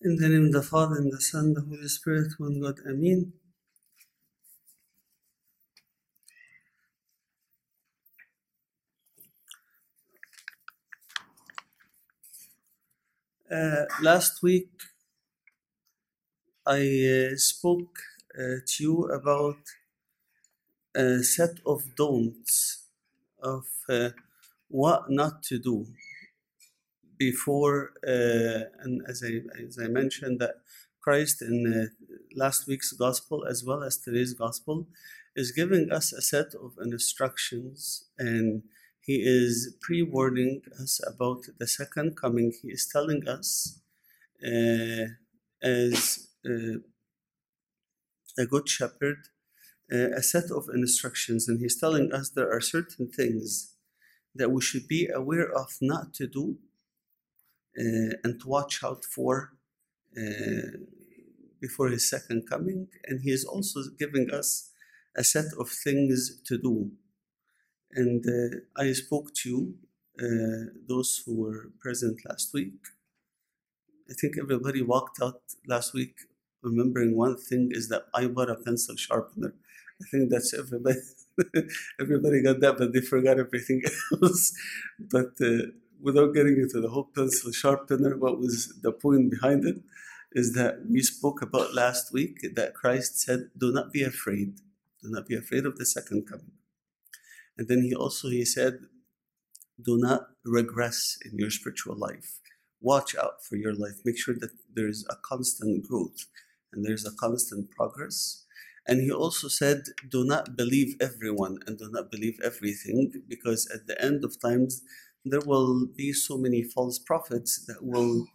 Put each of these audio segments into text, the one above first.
In the name of the Father, and the Son, and the Holy Spirit, one God, Amen. Uh, last week, I uh, spoke uh, to you about a set of don'ts of uh, what not to do before, uh, and as I, as I mentioned, that Christ in uh, last week's gospel as well as today's gospel is giving us a set of instructions and he is pre warning us about the second coming. He is telling us, uh, as uh, a good shepherd, uh, a set of instructions, and he's telling us there are certain things that we should be aware of not to do and to watch out for uh, before his second coming. And he is also giving us a set of things to do. And uh, I spoke to you, uh, those who were present last week. I think everybody walked out last week remembering one thing is that I bought a pencil sharpener. I think that's everybody. everybody got that, but they forgot everything else. But uh, without getting into the whole pencil sharpener, what was the point behind it? Is that we spoke about last week that Christ said, "Do not be afraid. Do not be afraid of the second coming." And then he also he said, "Do not regress in your spiritual life. Watch out for your life. Make sure that there is a constant growth and there's a constant progress." And he also said, Do not believe everyone and do not believe everything, because at the end of times, there will be so many false prophets that will,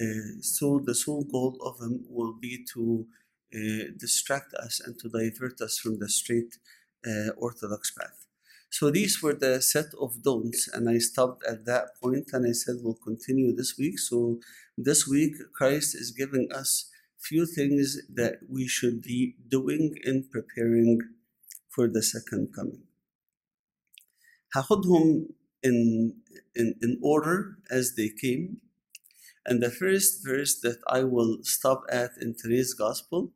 uh, so the sole goal of them will be to uh, distract us and to divert us from the straight uh, orthodox path. So these were the set of don'ts, and I stopped at that point and I said we'll continue this week. So this week, Christ is giving us few things that we should be doing in preparing for the second coming. هاخدهم in, in, in order as they came. And the first verse that I will stop at in today's gospel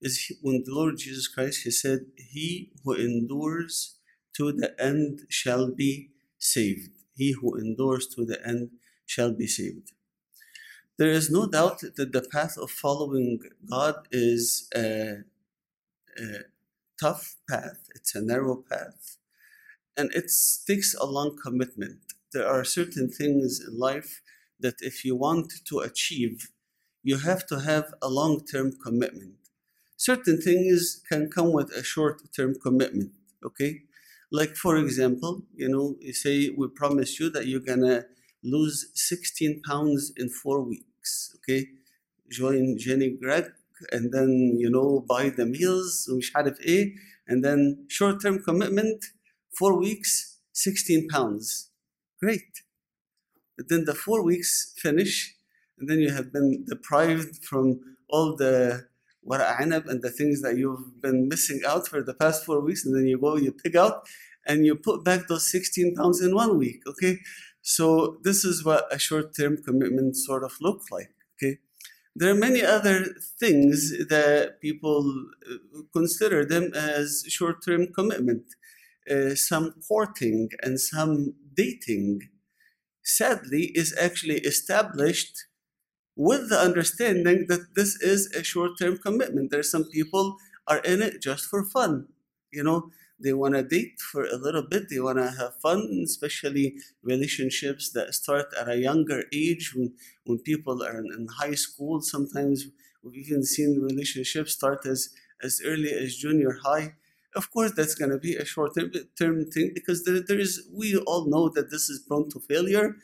is when the Lord Jesus Christ, He said, He who endures to the end shall be saved. He who endures to the end shall be saved. There is no doubt that the path of following God is a, a tough path, it's a narrow path, and it takes a long commitment. There are certain things in life that if you want to achieve, you have to have a long term commitment. Certain things can come with a short term commitment, okay? Like, for example, you know, you say, We promise you that you're gonna lose 16 pounds in four weeks, okay? Join Jenny Craig and then, you know, buy the meals, and then short term commitment Four weeks, 16 pounds. Great. But then the four weeks finish, and then you have been deprived from all the wara'anab and the things that you've been missing out for the past four weeks, and then you go, you pick out, and you put back those 16 pounds in one week, okay? So this is what a short-term commitment sort of look like, okay? There are many other things that people uh, consider them as short-term commitment. Uh, some courting and some dating, sadly, is actually established with the understanding that this is a short-term commitment. There's some people are in it just for fun, you know. They want to date for a little bit. They want to have fun, especially relationships that start at a younger age when, when people are in, in high school. Sometimes we've even seen relationships start as, as early as junior high. Of course, that's going to be a short term thing because there, there is, we all know that this is prone to failure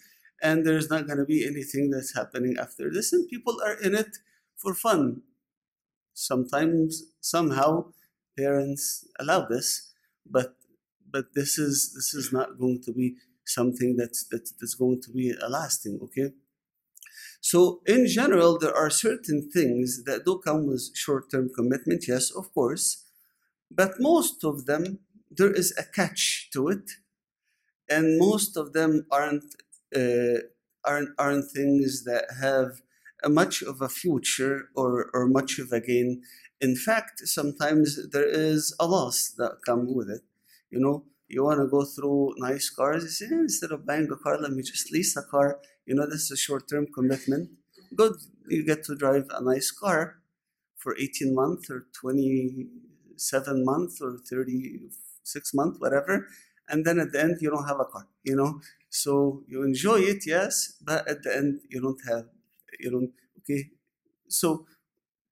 and there's not going to be anything that's happening after this. And people are in it for fun. Sometimes, somehow, parents allow this but but this is this is not going to be something that's that's, that's going to be a lasting okay so in general there are certain things that do come with short-term commitment yes of course but most of them there is a catch to it and most of them aren't uh, aren't aren't things that have much of a future or, or much of a gain. In fact, sometimes there is a loss that come with it. You know, you want to go through nice cars. You say, "Eh, instead of buying a car, let me just lease a car. You know, this is a short-term commitment. Good, you get to drive a nice car for 18 months or 27 months or 36 months, whatever. And then at the end, you don't have a car, you know. So you enjoy it, yes, but at the end, you don't have, you don't, okay. So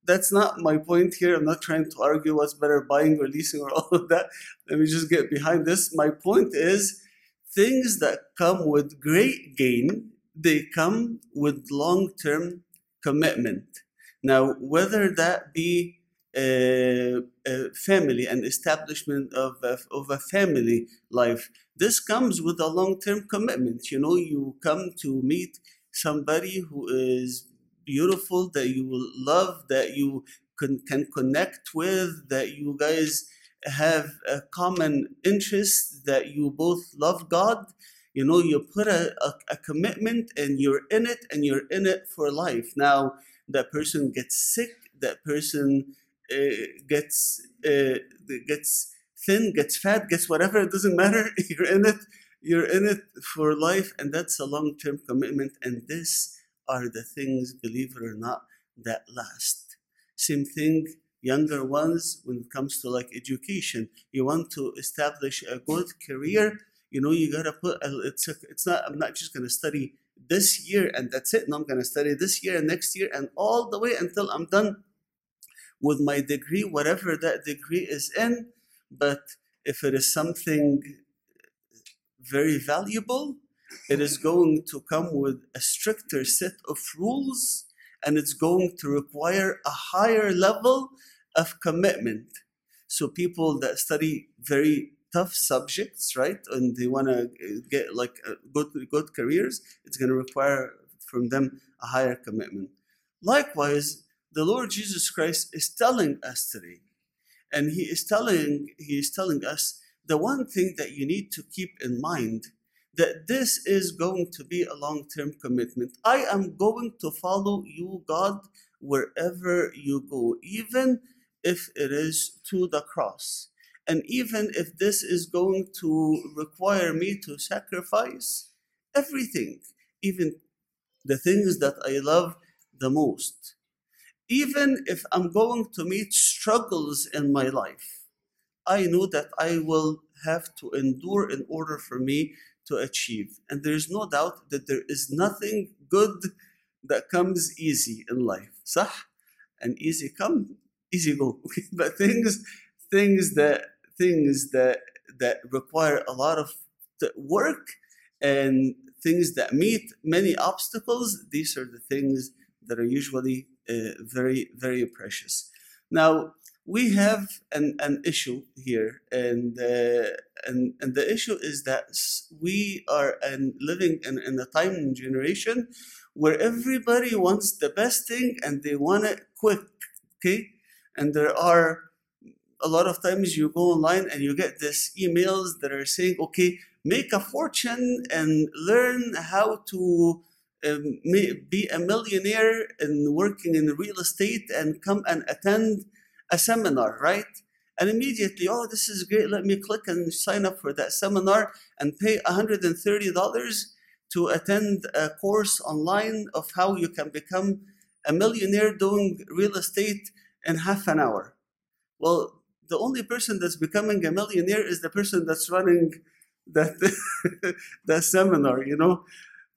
that's not my point here. I'm not trying to argue what's better, buying or leasing or all of that. Let me just get behind this. My point is things that come with great gain, they come with long term commitment. Now, whether that be family, and establishment of a, of a family life, this comes with a long term commitment. You know, you come to meet somebody who is beautiful, that you will love, that you can, can connect with, that you guys have a common interest, that you both love God. You know, you put a, a, a commitment and you're in it and you're in it for life. Now, that person gets sick, that person gets uh, gets thin, gets fat, gets whatever. It doesn't matter. You're in it. You're in it for life, and that's a long-term commitment. And this are the things, believe it or not, that last. Same thing, younger ones. When it comes to like education, you want to establish a good career. You know, you gotta put. A, it's a, it's not. I'm not just gonna study this year and that's it. No, I'm to study this year and next year and all the way until I'm done with my degree, whatever that degree is in. But if it is something very valuable, it is going to come with a stricter set of rules and it's going to require a higher level of commitment. So people that study very tough subjects, right? And they want to get like uh, good good careers. It's going to require from them a higher commitment. Likewise, the Lord Jesus Christ is telling us today, and He is telling He is telling us the one thing that you need to keep in mind that this is going to be a long-term commitment. I am going to follow you, God, wherever you go, even if it is to the cross. And even if this is going to require me to sacrifice everything, even the things that I love the most, even if I'm going to meet struggles in my life, I know that I will have to endure in order for me to achieve. And there's no doubt that there is nothing good that comes easy in life. صح? And easy come, easy go. but things things that things that that require a lot of work and things that meet many obstacles, these are the things that are usually uh, very, very precious. Now, we have an, an issue here, and, uh, and, and the issue is that we are an, living in, in a time and generation where everybody wants the best thing and they want it quick, okay? And there are a lot of times you go online and you get these emails that are saying, okay, make a fortune and learn how to um, be a millionaire and working in real estate and come and attend a seminar, right? And immediately, oh, this is great. Let me click and sign up for that seminar and pay $130 to attend a course online of how you can become a millionaire doing real estate in half an hour. Well, the only person that's becoming a millionaire is the person that's running that that seminar, you know.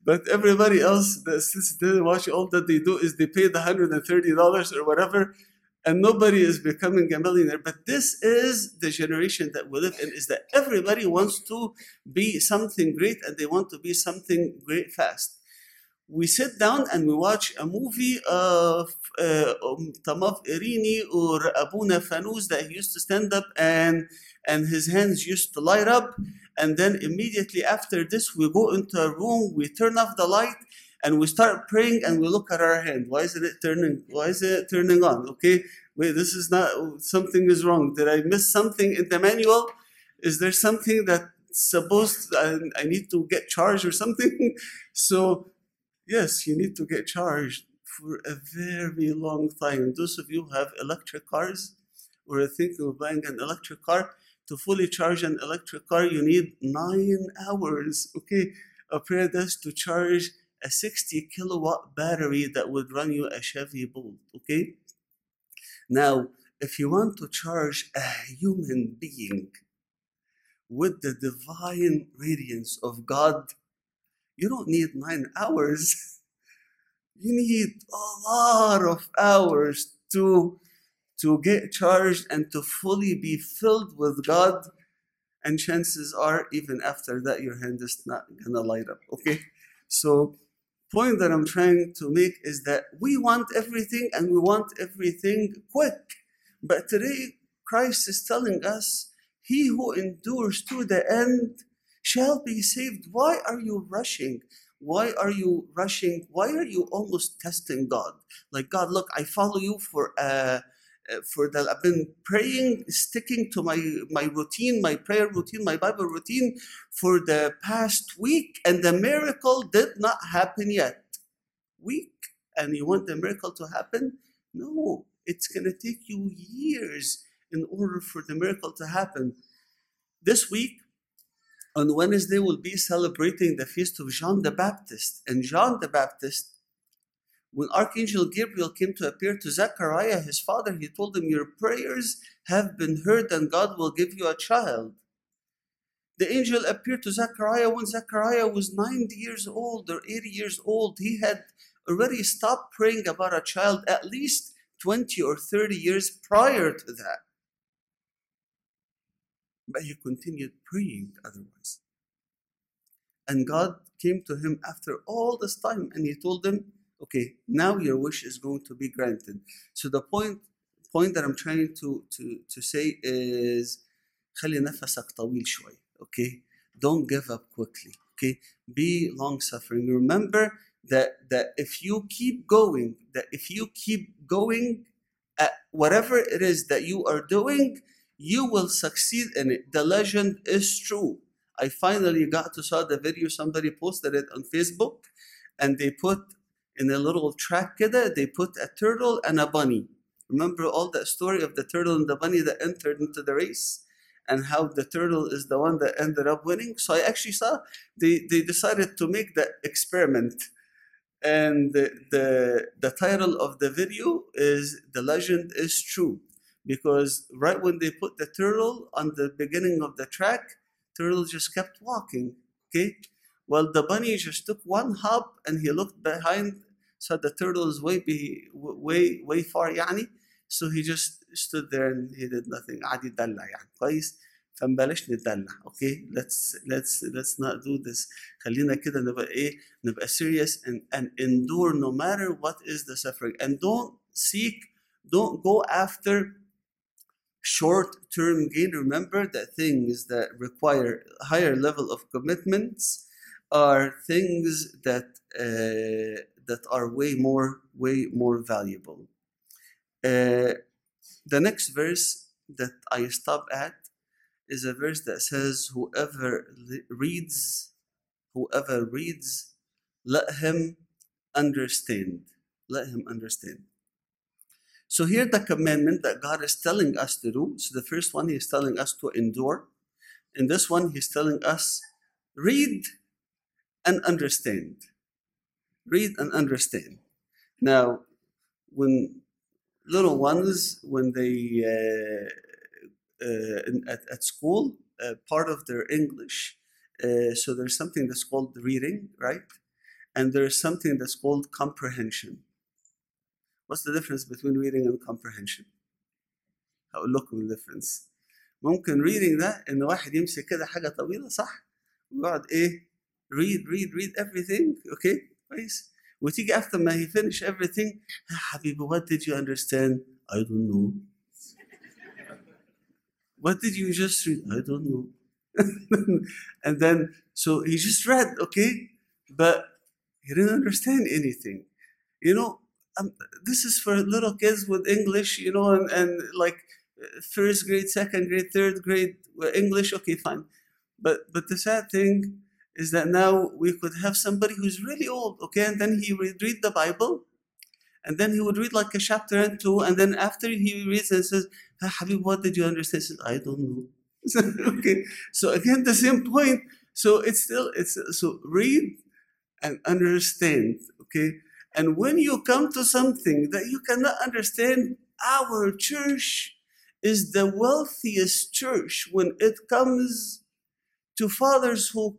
But everybody else that there and watch all that they do is they pay the hundred and thirty dollars or whatever, and nobody is becoming a millionaire. But this is the generation that we live in: is that everybody wants to be something great and they want to be something great fast. We sit down and we watch a movie of uh, Tamav Irini or Abuna Fanous that he used to stand up and and his hands used to light up. And then immediately after this, we go into a room, we turn off the light, and we start praying and we look at our hand. Why isn't it turning? Why is it turning on? Okay, wait, this is not something is wrong. Did I miss something in the manual? Is there something that supposed I, I need to get charged or something? so yes, you need to get charged for a very long time. Those of you who have electric cars or are thinking of buying an electric car, to fully charge an electric car, you need nine hours. Okay, pair this to charge a 60 kilowatt battery that would run you a Chevy Bolt. Okay, now if you want to charge a human being with the divine radiance of God, you don't need nine hours. You need a lot of hours to, to get charged and to fully be filled with God. And chances are, even after that, your hand is not gonna light up. Okay? So, point that I'm trying to make is that we want everything and we want everything quick. But today, Christ is telling us, He who endures to the end shall be saved. Why are you rushing? Why are you rushing? Why are you almost testing God? Like, God, look, I follow you for a uh, Uh, for that I've been praying, sticking to my my routine, my prayer routine, my Bible routine for the past week, and the miracle did not happen yet. Week, and you want the miracle to happen? No, it's gonna take you years in order for the miracle to happen. This week, on Wednesday, we'll be celebrating the feast of John the Baptist. And John the Baptist, when Archangel Gabriel came to appear to Zechariah, his father, he told him, Your prayers have been heard, and God will give you a child. The angel appeared to Zechariah when Zechariah was 90 years old or 80 years old. He had already stopped praying about a child at least 20 or 30 years prior to that. But he continued praying otherwise. And God came to him after all this time and he told him, Okay, now your wish is going to be granted. So the point point that I'm trying to to, to say is خلي نفسك طويل شوي. Okay? Don't give up quickly. Okay? Be long suffering. Remember that that if you keep going, that if you keep going at whatever it is that you are doing, you will succeed in it. The legend is true. I finally got to saw the video. Somebody posted it on Facebook, and they put in a little track they put a turtle and a bunny. Remember all that story of the turtle and the bunny that entered into the race? And how the turtle is the one that ended up winning. So I actually saw they, they decided to make that experiment. And the, the the title of the video is The Legend is True because right when they put the turtle on the beginning of the track, turtle just kept walking. Okay, well the bunny just took one hop and he looked behind, saw the turtle is way be, way way far يعني. So he just stood there and he did nothing. قعد يدلع يعني كويس. فنبلاش ندلع اوكي let's let's let's not do this خلينا كده نبقى ايه نبقى serious and and endure no matter what is the suffering and don't seek don't go after short term gain. Remember that things that require higher level of commitments are things that uh, that are way more way more valuable. Uh, the next verse that I stop at is a verse that says, "Whoever reads, whoever reads, let him understand. Let him understand." So here the commandment that God is telling us to do. So the first one he's telling us to endure. In this one he's telling us read and understand. Read and understand. Now, when little ones, when they uh, uh, in, at, at school, uh, part of their English, uh, so there's something that's called reading, right? And there's something that's called comprehension. What's the difference between reading and comprehension؟ هقول لكم الديفرنس ممكن reading ده ان واحد يمسك كده حاجه طويله صح ويقعد ايه read read read everything اوكي كويس وتيجي after ما he finish everything "يا حبيبي what did you understand I don't know what did you just read I don't know and then so he just read okay but he didn't understand anything you know um, this is for little kids with English, you know, and, and like uh, first grade, second grade, third grade uh, English. Okay, fine. But but the sad thing is that now we could have somebody who's really old, okay, and then he would read the Bible, And then he would read like a chapter and two, and then after he reads and says, "Ah, Habib, what did you understand? He says, I don't know. okay. So again, the same point. So it's still it's so read and understand. Okay. And when you come to something that you cannot understand, our church is the wealthiest church when it comes to fathers who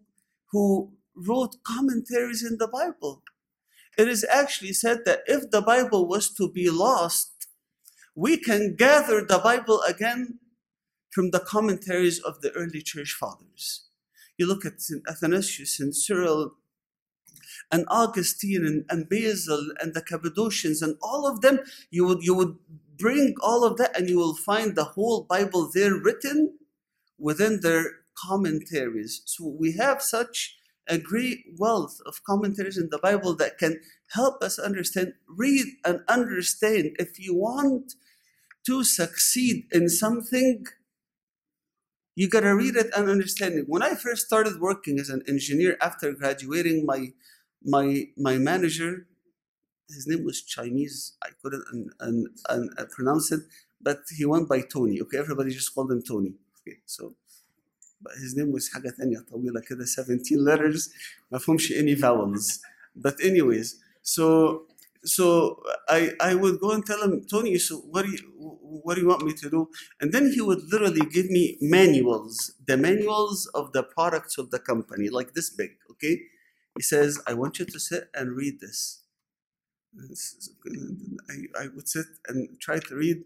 who wrote commentaries in the Bible. It is actually said that if the Bible was to be lost, we can gather the Bible again from the commentaries of the early church fathers. You look at St. Athanasius and Cyril and Augustine and, and Basil and the Cappadocians and all of them, you would you would bring all of that and you will find the whole Bible there written within their commentaries. So we have such a great wealth of commentaries in the Bible that can help us understand, read and understand. If you want to succeed in something, you gotta read it and understand it. When I first started working as an engineer after graduating, my my my manager, his name was Chinese. I couldn't un, uh, pronounce it, but he went by Tony. Okay, everybody just called him Tony. Okay, so his name was حاجة تانية طويلة كده 17 letters ما فيهمش any vowels. But anyways, so so I I would go and tell him, Tony, so what do you what do you want me to do? And then he would literally give me manuals, the manuals of the products of the company, like this big, okay? He says, I want you to sit and read this. And this is- and I, I would sit and try to read,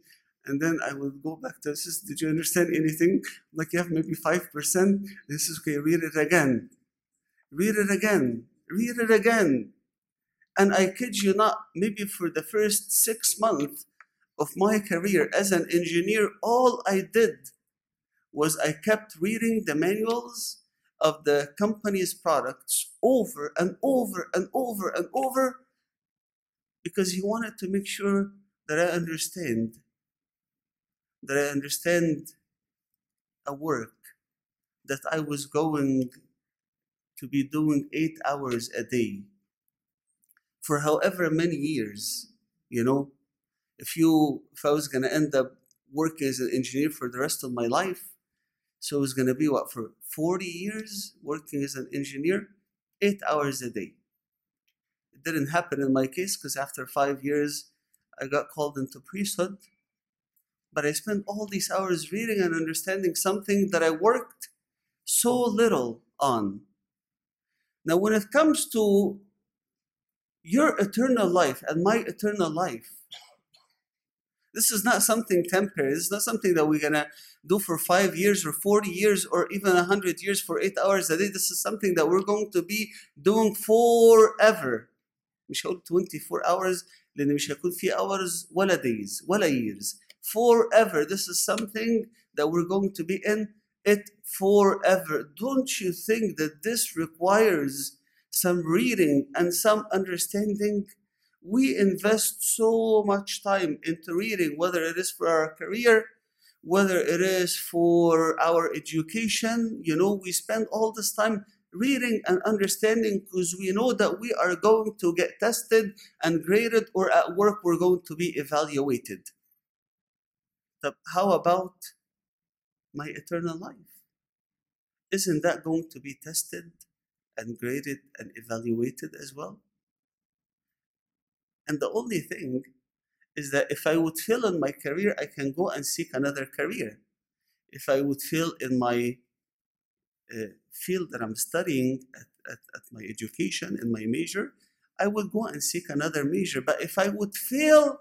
and then I will go back to this. Did you understand anything? Like you have maybe 5%. This is okay, read it again. Read it again. Read it again. And I kid you not, maybe for the first six months of my career as an engineer, all I did was I kept reading the manuals of the company's products over and over and over and over because he wanted to make sure that I understand, that I understand a work that I was going to be doing eight hours a day for however many years, you know. If you if I was gonna end up working as an engineer for the rest of my life, so it was gonna be what for 40 years working as an engineer, eight hours a day. It didn't happen in my case because after five years I got called into priesthood But I spent all these hours reading and understanding something that I worked so little on. Now, when it comes to your eternal life and my eternal life, this is not something temporary. This is not something that we're gonna do for five years or 40 years or even 100 years for eight hours a day. This is something that we're going to be doing forever. مش هقول 24 hours لأن مش هيكون في hours ولا days ولا years. Forever. This is something that we're going to be in it forever. Don't you think that this requires some reading and some understanding? We invest so much time into reading, whether it is for our career, whether it is for our education. You know, we spend all this time reading and understanding because we know that we are going to get tested and graded, or at work, we're going to be evaluated. How about my eternal life? Isn't that going to be tested and graded and evaluated as well? And the only thing is that if I would fail in my career, I can go and seek another career. If I would fail in my uh, field that I'm studying at, at, at my education, in my major, I would go and seek another major. But if I would fail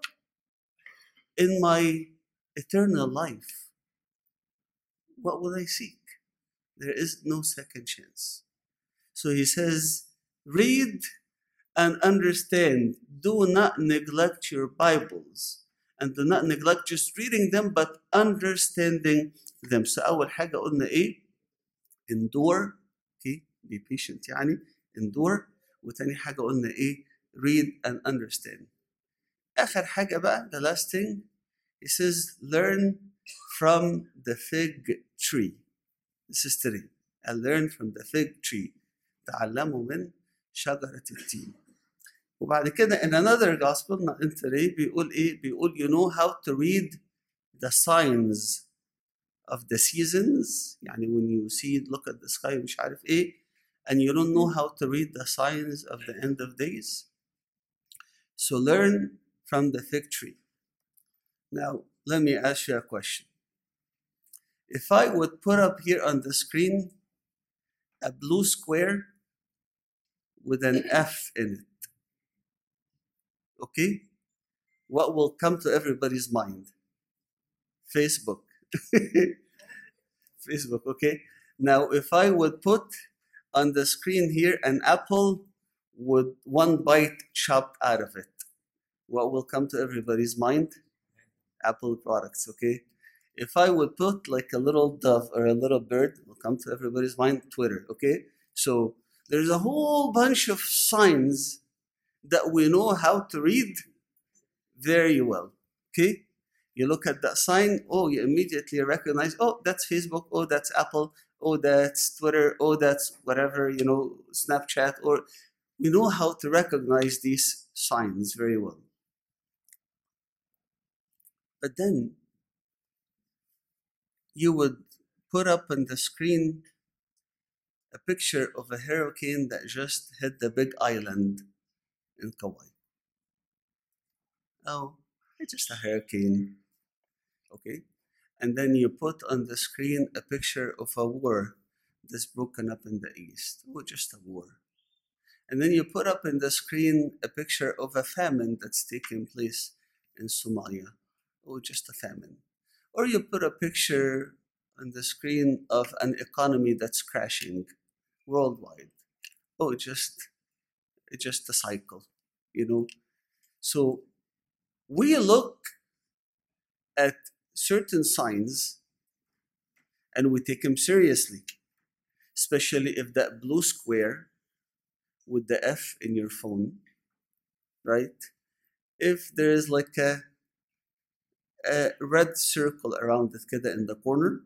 in my eternal life, what will I seek? There is no second chance. So he says, read and understand. Do not neglect your Bibles. And do not neglect just reading them, but understanding them. So أول حاجة قلنا إيه؟ endure. Okay, be patient يعني. endure. وتاني حاجة قلنا إيه؟ read and understand. آخر حاجة بقى, the last thing, he says, learn from the fig tree. This is three. And learn from the fig tree. تعلموا من شجرة التين. وبعد كده in another gospel not in today بيقول ايه بيقول you know how to read the signs of the seasons يعني when you see it look at the sky مش عارف ايه and you don't know how to read the signs of the end of days so learn from the fig tree now let me ask you a question. If I would put up here on the screen a blue square with an mm-hmm. F in it okay? What will come to everybody's mind? Facebook. Facebook okay? Now if i would put on the screen here an apple with one bite chopped out of it what will come to everybody's mind apple products okay if i would put like a little dove or a little bird will come to everybody's mind twitter okay so there's a whole bunch of signs that we know how to read very well. Okay? You look at that sign, oh, you immediately recognize, oh, that's Facebook, oh, that's Apple, oh, that's Twitter, oh, that's whatever, you know, Snapchat, or we know how to recognize these signs very well. But then you would put up on the screen a picture of a hurricane that just hit the big island in Kauai. Oh, it's just a hurricane. Okay? And then you put on the screen a picture of a war that's broken up in the east. Oh, just a war. And then you put up in the screen a picture of a famine that's taking place in Somalia. Oh, just a famine. Or you put a picture on the screen of an economy that's crashing worldwide. Oh, just just a cycle, you know. So we look at certain signs and we take them seriously, especially if that blue square with the F in your phone, right? If there is like a, a red circle around it كده in the corner,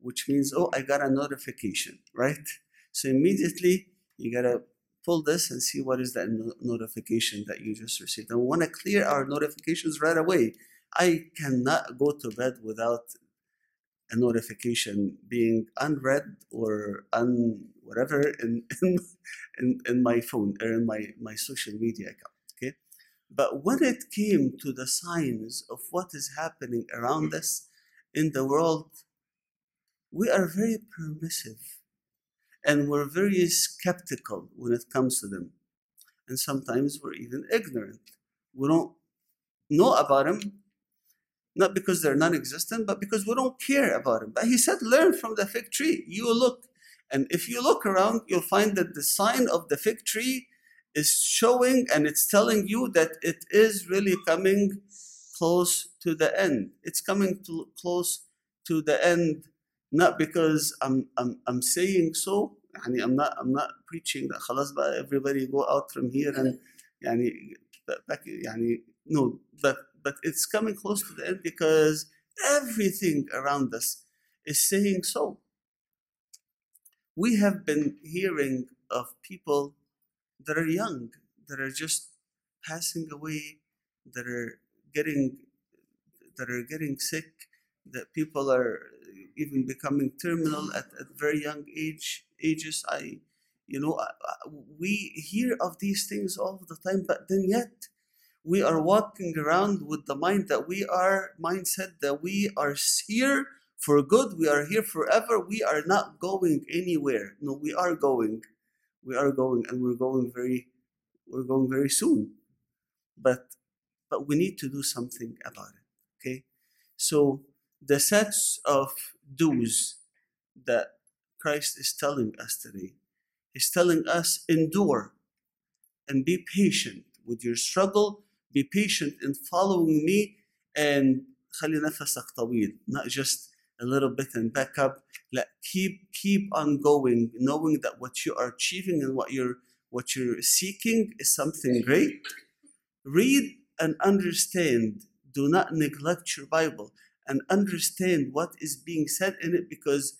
which means, oh, I got a notification, right? So immediately you gotta pull this and see what is that no- notification that you just received. And we want to clear our notifications right away. I cannot go to bed without a notification being unread or un whatever in in, in, in my phone or in my, my social media account. But when it came to the signs of what is happening around us in the world, we are very permissive and we're very skeptical when it comes to them. And sometimes we're even ignorant. We don't know about them, not because they're non existent, but because we don't care about them. But he said, Learn from the fig tree. You look. And if you look around, you'll find that the sign of the fig tree is showing and it's telling you that it is really coming close to the end. It's coming to close to the end not because I'm I'm I'm saying so يعني I'm not I'm not preaching that خلاص بقى everybody go out from here and يعني back يعني no but but it's coming close to the end because everything around us is saying so. We have been hearing of people that are young that are just passing away that are getting that are getting sick that people are even becoming terminal at, at very young age ages. I you know I- I- we hear of these things all the time but then yet we are walking around with the mind that we are mindset that we are here for good we are here forever we are not going anywhere. No we are going we are going and we're going very we're going very soon but but we need to do something about it okay so the sets of do's that Christ is telling us today. He's telling us endure and be patient with your struggle, be patient in following me and خلي نفسك طويل not just a little bit and back up لا keep keep on going knowing that what you are achieving and what you're what you're seeking is something great. Read and understand. Do not neglect your bible and understand what is being said in it because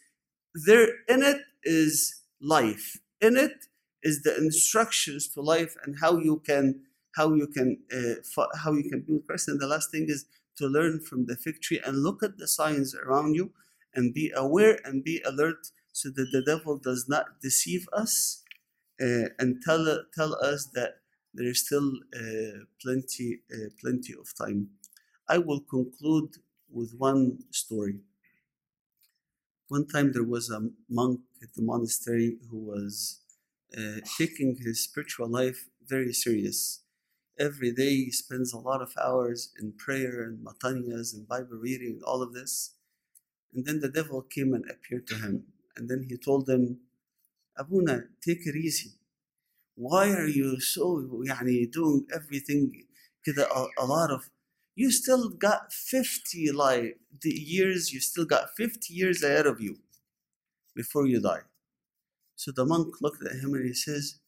there in it is life. In it is the instructions to life and how you can how you can uh, how you can be with the last thing is to learn from the fig tree and look at the signs around you and be aware and be alert so that the devil does not deceive us uh, and tell tell us that there is still uh, plenty uh, plenty of time. I will conclude with one story. One time there was a monk at the monastery who was uh, taking his spiritual life very serious. Every day he spends a lot of hours in prayer and matanias and Bible reading all of this. And then the devil came and appeared to him. And then he told him, Abuna, take it easy. Why are you so يعني, doing everything كده a, a lot of you still got 50 like the years you still got 50 years ahead of you before you die so the monk looked at him and he says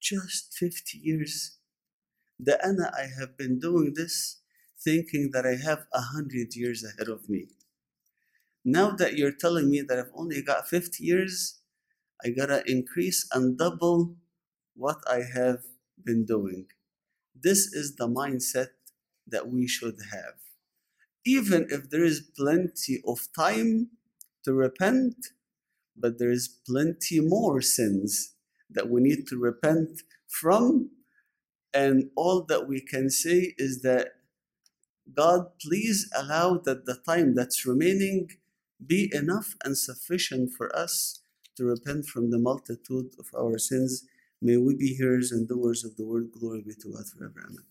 just 50 years the ana i have been doing this thinking that i have 100 years ahead of me now that you're telling me that i've only got 50 years i gotta increase and double what i have been doing this is the mindset that we should have. Even if there is plenty of time to repent, but there is plenty more sins that we need to repent from. And all that we can say is that God, please allow that the time that's remaining be enough and sufficient for us to repent from the multitude of our sins. May we be hearers and doers of the word. Glory be to God forever. Amen.